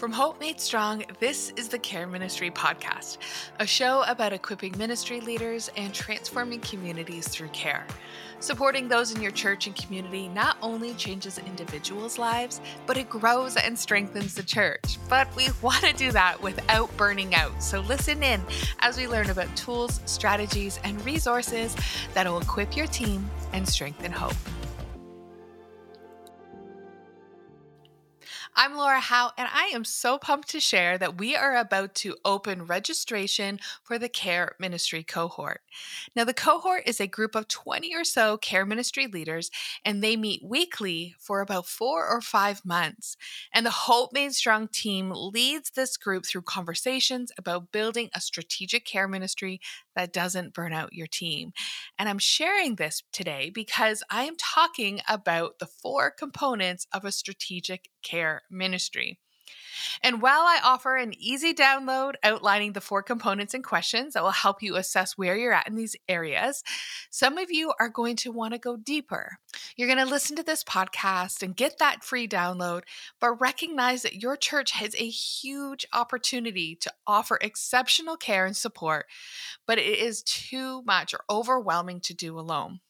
From Hope Made Strong, this is the Care Ministry Podcast, a show about equipping ministry leaders and transforming communities through care. Supporting those in your church and community not only changes individuals' lives, but it grows and strengthens the church. But we want to do that without burning out. So listen in as we learn about tools, strategies, and resources that will equip your team and strengthen hope. I'm Laura Howe, and I am so pumped to share that we are about to open registration for the Care Ministry cohort. Now, the cohort is a group of 20 or so care ministry leaders, and they meet weekly for about four or five months. And the Hope Made Strong team leads this group through conversations about building a strategic care ministry that doesn't burn out your team. And I'm sharing this today because I am talking about the four components of a strategic care ministry. And while I offer an easy download outlining the four components and questions that will help you assess where you're at in these areas, some of you are going to want to go deeper. You're going to listen to this podcast and get that free download, but recognize that your church has a huge opportunity to offer exceptional care and support, but it is too much or overwhelming to do alone.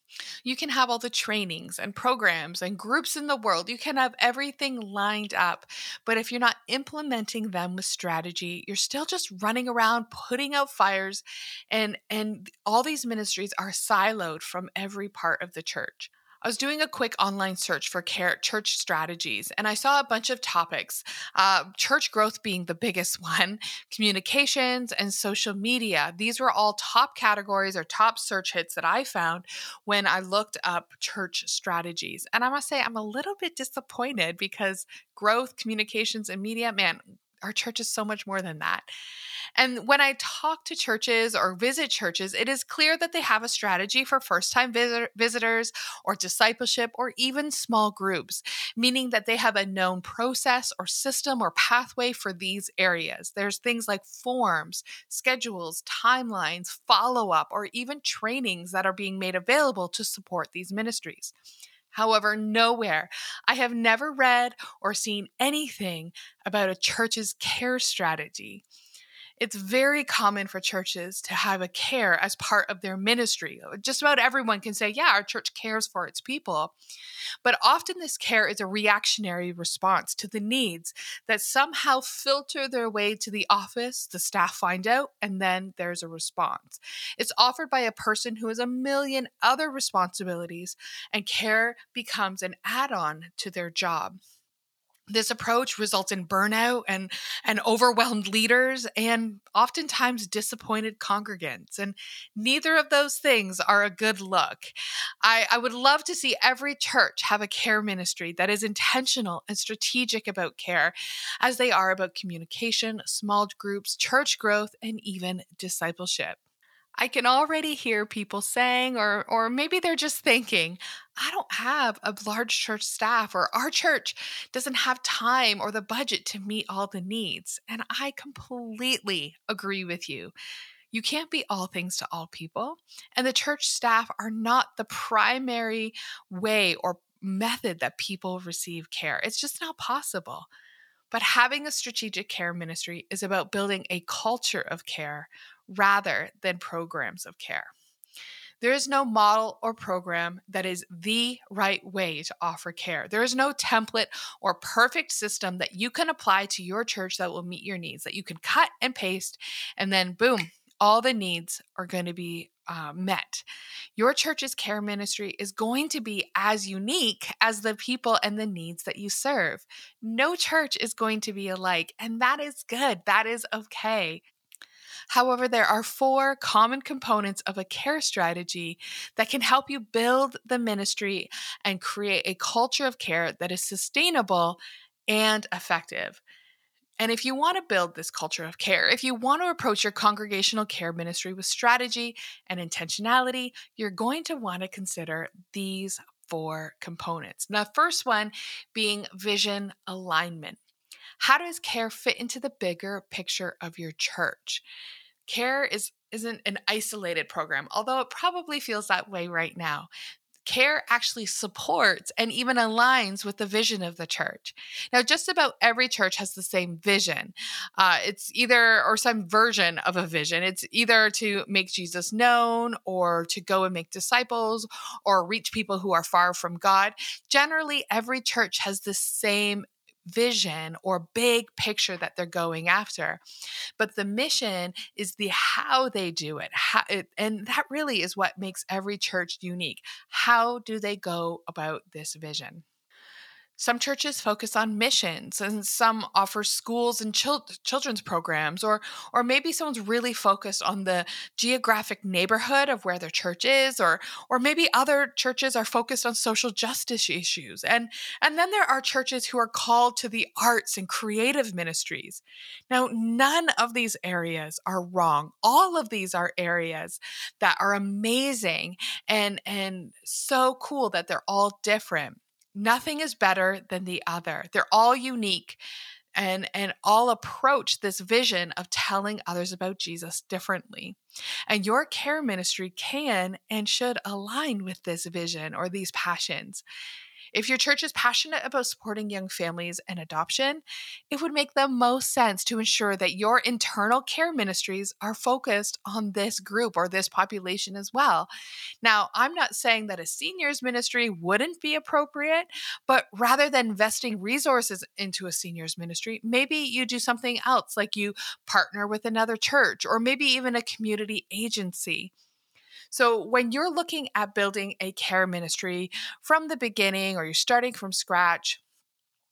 You can have all the trainings and programs and groups in the world. You can have everything lined up. But if you're not implementing them with strategy, you're still just running around putting out fires and and all these ministries are siloed from every part of the church. I was doing a quick online search for church strategies, and I saw a bunch of topics. Uh, church growth being the biggest one, communications and social media. These were all top categories or top search hits that I found when I looked up church strategies. And I must say, I'm a little bit disappointed because growth, communications, and media, man, our church is so much more than that. And when I talk to churches or visit churches, it is clear that they have a strategy for first time visit- visitors or discipleship or even small groups, meaning that they have a known process or system or pathway for these areas. There's things like forms, schedules, timelines, follow up, or even trainings that are being made available to support these ministries. However, nowhere I have never read or seen anything about a church's care strategy. It's very common for churches to have a care as part of their ministry. Uh, just about everyone can say, yeah, our church cares for its people. But often this care is a reactionary response to the needs that somehow filter their way to the office, the staff find out, and then there's a response. It's offered by a person who has a million other responsibilities, and care becomes an add on to their job. This approach results in burnout and, and overwhelmed leaders and oftentimes disappointed congregants. And neither of those things are a good look. I, I would love to see every church have a care ministry that is intentional and strategic about care, as they are about communication, small groups, church growth, and even discipleship. I can already hear people saying, or, or maybe they're just thinking, I don't have a large church staff, or our church doesn't have time or the budget to meet all the needs. And I completely agree with you. You can't be all things to all people. And the church staff are not the primary way or method that people receive care. It's just not possible. But having a strategic care ministry is about building a culture of care rather than programs of care. There is no model or program that is the right way to offer care. There is no template or perfect system that you can apply to your church that will meet your needs, that you can cut and paste, and then boom, all the needs are going to be uh, met. Your church's care ministry is going to be as unique as the people and the needs that you serve. No church is going to be alike, and that is good. That is okay. However, there are four common components of a care strategy that can help you build the ministry and create a culture of care that is sustainable and effective. And if you want to build this culture of care, if you want to approach your congregational care ministry with strategy and intentionality, you're going to want to consider these four components. Now, the first one being vision alignment. How does care fit into the bigger picture of your church? Care is isn't an isolated program, although it probably feels that way right now. care actually supports and even aligns with the vision of the church. Now, just about every church has the same vision. Uh, it's either, or some version of a vision. It's either to make Jesus known, or to go and make disciples, or reach people who are far from God. Generally, every church has the same vision or big picture that they're going after. But the mission is the how they do it. How it and that really is what makes every church unique. How do they go about this vision? Some churches focus on missions and some offer schools and chil- children's programs or or maybe someone's really focused on the geographic neighborhood of where their church is or or maybe other churches are focused on social justice issues. And and then there are churches who are called to the arts and creative ministries. Now, none of these areas are wrong. All of these are areas that are amazing and and so cool that they're all different nothing is better than the other. They're all unique and and all approach this vision of telling others about Jesus differently. And your care ministry can and should align with this vision or these passions. If your church is passionate about supporting young families and adoption, it would make the most sense to ensure that your internal care ministries are focused on this group or this population as well. Now, I'm not saying that a seniors ministry wouldn't be appropriate, but rather than investing resources into a seniors ministry, maybe you do something else, like you partner with another church or maybe even a community agency. So, when you're looking at building a care ministry from the beginning or you're starting from scratch,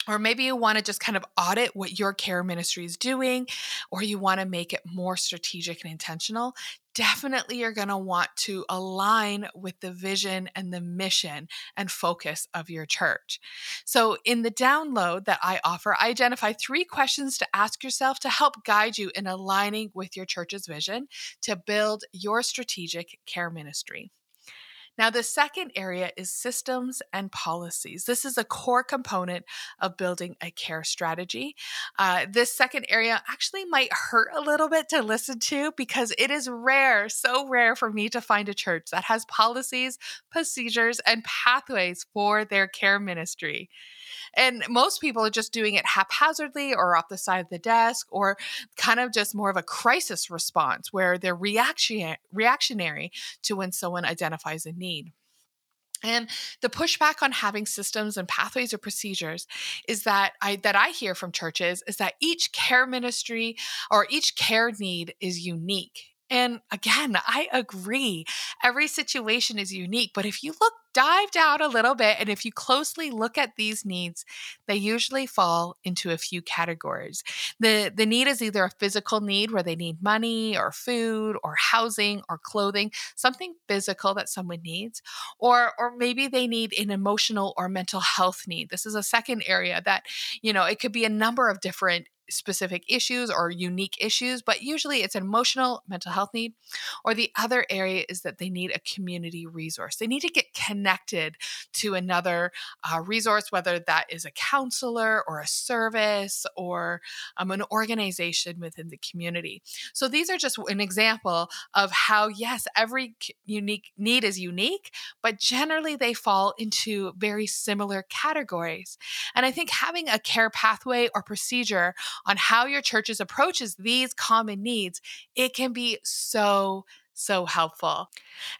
or maybe you want to just kind of audit what your care ministry is doing, or you want to make it more strategic and intentional, definitely you're going to want to align with the vision and the mission and focus of your church. So, in the download that I offer, I identify three questions to ask yourself to help guide you in aligning with your church's vision to build your strategic care ministry. Now, the second area is systems and policies. This is a core component of building a care strategy. Uh, this second area actually might hurt a little bit to listen to because it is rare, so rare for me to find a church that has policies, procedures, and pathways for their care ministry. And most people are just doing it haphazardly or off the side of the desk or kind of just more of a crisis response where they're reaction, reactionary to when someone identifies a need. And the pushback on having systems and pathways or procedures is that I that I hear from churches is that each care ministry or each care need is unique. And again, I agree. Every situation is unique, but if you look dive down a little bit and if you closely look at these needs, they usually fall into a few categories. The the need is either a physical need where they need money or food or housing or clothing, something physical that someone needs, or or maybe they need an emotional or mental health need. This is a second area that, you know, it could be a number of different specific issues or unique issues, but usually it's an emotional mental health need. Or the other area is that they need a community resource. They need to get connected to another uh, resource, whether that is a counselor or a service or um, an organization within the community. So these are just an example of how, yes, every unique need is unique, but generally they fall into very similar categories. And I think having a care pathway or procedure on how your churches approaches these common needs, it can be so so helpful.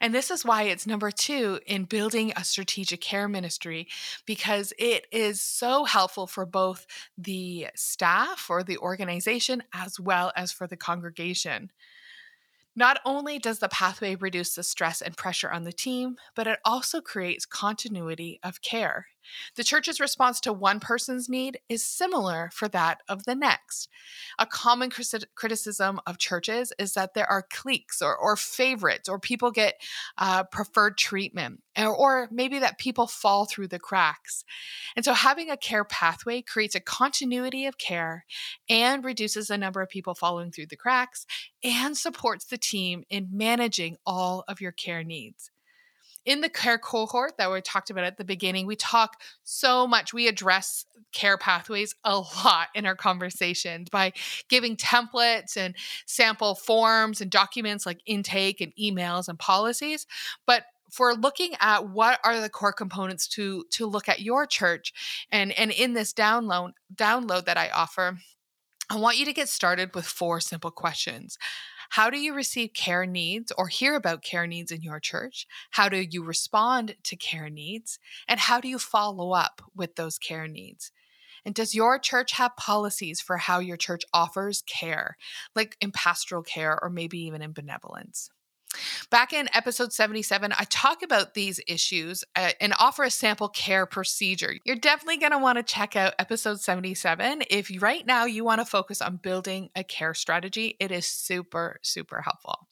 And this is why it's number two in building a strategic care ministry, because it is so helpful for both the staff or the organization as well as for the congregation. Not only does the pathway reduce the stress and pressure on the team, but it also creates continuity of care. The church's response to one person's need is similar for that of the next. A common criticism of churches is that there are cliques or, or favorites, or people get uh, preferred treatment, or, or maybe that people fall through the cracks. And so, having a care pathway creates a continuity of care and reduces the number of people falling through the cracks and supports the team in managing all of your care needs in the care cohort that we talked about at the beginning, we talk so much. We address care pathways a lot in our conversations by giving templates and sample forms and documents like intake and emails and policies. But for looking at what are the core components to to look at your church and and in this download download that I offer I want you to get started with four simple questions. How do you receive care needs or hear about care needs in your church? How do you respond to care needs? And how do you follow up with those care needs? And does your church have policies for how your church offers care, like in pastoral care or maybe even in benevolence? Back in episode 77, I talk about these issues uh, and offer a sample care procedure. You're definitely going to want to check out episode 77 if right now you want to focus on building a care strategy. It is super, super helpful.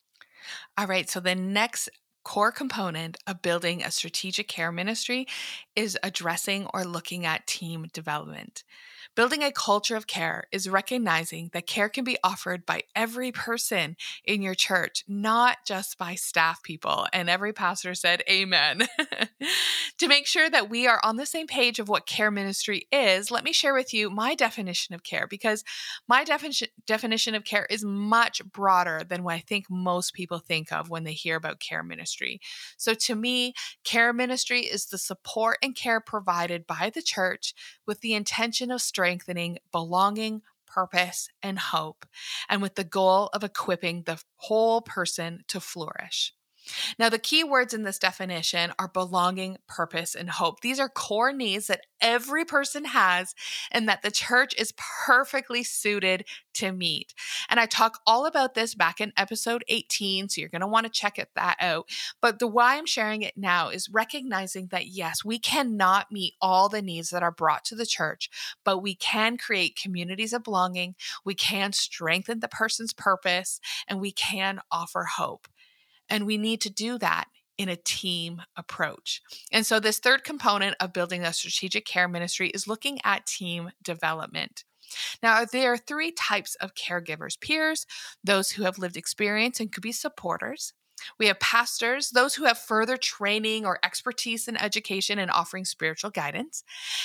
All right, so the next core component of building a strategic care ministry is addressing or looking at team development. Building a culture of care is recognizing that care can be offered by every person in your church, not just by staff people. And every pastor said, Amen. to make sure that we are on the same page of what care ministry is, let me share with you my definition of care because my definition, definition of care is much broader than what I think most people think of when they hear about care ministry. So to me, care ministry is the support and care provided by the church with the intention of strengthening strengthening belonging, purpose, and hope, and with the goal of equipping the whole person to flourish. Now, the key words in this definition are belonging, purpose, and hope. These are core needs that every person has and that the church is perfectly suited to meet. And I talk all about this back in episode 18, so you're going to want to check it, that out. But the why I'm sharing it now is recognizing that yes, we cannot meet all the needs that are brought to the church, but we can create communities of belonging, we can strengthen the person's purpose, and we can offer hope. And we need to do that in a team approach. And so, this third component of building a strategic care ministry is looking at team development. Now, there are three types of caregivers peers, those who have lived experience and could be supporters. We have pastors, those who have further training or expertise in education and offering spiritual guidance.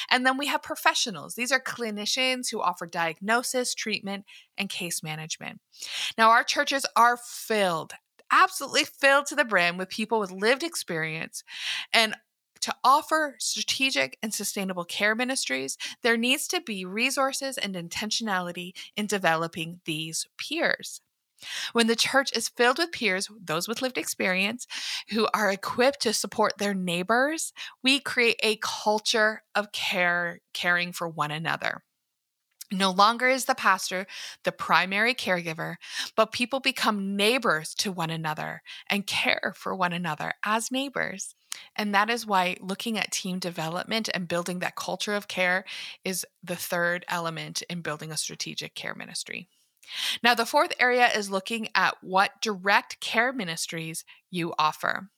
And then we have professionals. These are clinicians who offer diagnosis, treatment, and case management. Now, our churches are filled absolutely filled to the brim with people with lived experience. And to offer strategic and sustainable care ministries, there needs to be resources and intentionality in developing these peers. When the church is filled with peers, those with lived experience, who are equipped to support their neighbors, we create a culture of care, caring for one another. No longer is the pastor the primary caregiver, but people become neighbors to one another and care for one another as neighbors. And that is why looking at team development and building that culture of care is the third element in building a strategic care ministry. Now, the fourth area is looking at what direct care ministries you offer.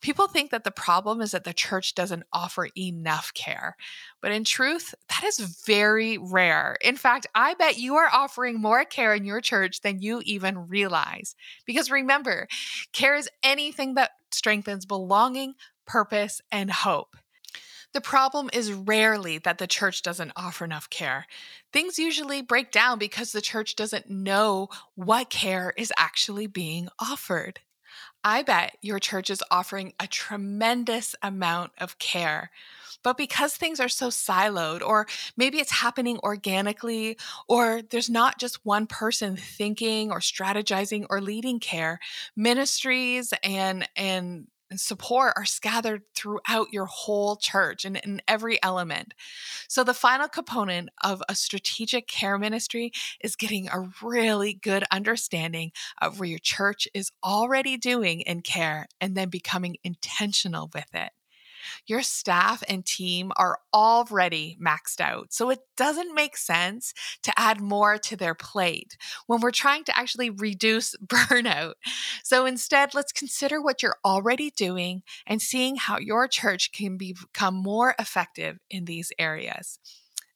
People think that the problem is that the church doesn't offer enough care. But in truth, that is very rare. In fact, I bet you are offering more care in your church than you even realize. Because remember, care is anything that strengthens belonging, purpose, and hope. The problem is rarely that the church doesn't offer enough care. Things usually break down because the church doesn't know what care is actually being offered. I bet your church is offering a tremendous amount of care. But because things are so siloed, or maybe it's happening organically, or there's not just one person thinking or strategizing or leading care, ministries and, and and support are scattered throughout your whole church and in every element. So, the final component of a strategic care ministry is getting a really good understanding of where your church is already doing in care and then becoming intentional with it. Your staff and team are already maxed out. So it doesn't make sense to add more to their plate when we're trying to actually reduce burnout. So instead, let's consider what you're already doing and seeing how your church can become more effective in these areas.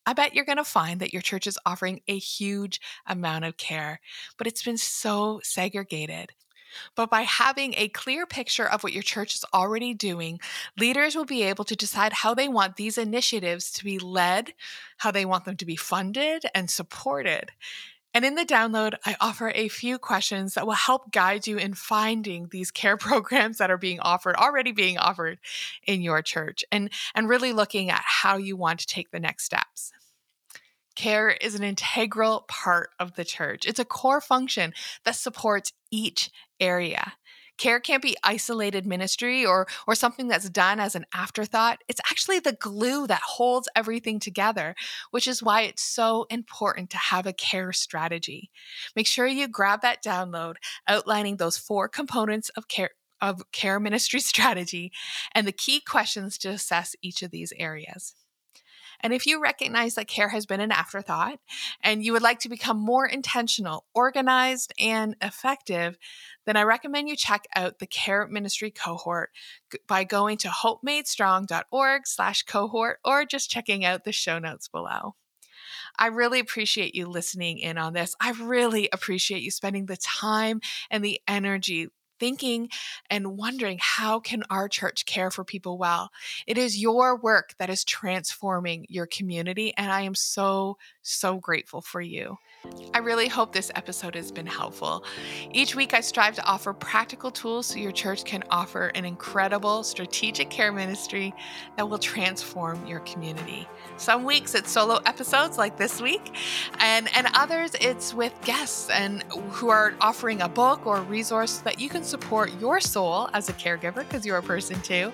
I bet you're going to find that your church is offering a huge amount of care, but it's been so segregated. But by having a clear picture of what your church is already doing, leaders will be able to decide how they want these initiatives to be led, how they want them to be funded and supported. And in the download, I offer a few questions that will help guide you in finding these care programs that are being offered, already being offered in your church, and, and really looking at how you want to take the next steps. Care is an integral part of the church. It's a core function that supports each area. Care can't be isolated ministry or or something that's done as an afterthought. It's actually the glue that holds everything together, which is why it's so important to have a care strategy. Make sure you grab that download outlining those four components of care of care ministry strategy and the key questions to assess each of these areas. And if you recognize that care has been an afterthought and you would like to become more intentional, organized, and effective, then I recommend you check out the Care Ministry cohort by going to hopemadestrong.org slash cohort or just checking out the show notes below. I really appreciate you listening in on this. I really appreciate you spending the time and the energy thinking and wondering how can our church care for people well? It is your work that is transforming your community and i am so so grateful for you I really hope this episode has been helpful. Each week, I strive to offer practical tools so your church can offer an incredible strategic care ministry that will transform your community. Some weeks it's solo episodes like this week, and, and others it's with guests and who are offering a book or resource so that you can support your soul as a caregiver because you're a person too,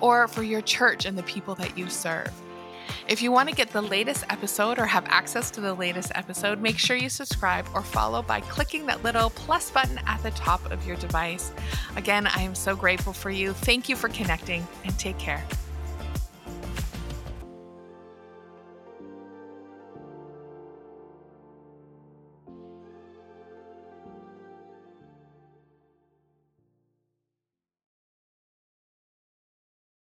or for your church and the people that you serve. If you want to get the latest episode or have access to the latest episode, make sure you subscribe or follow by clicking that little plus button at the top of your device. Again, I am so grateful for you. Thank you for connecting and take care.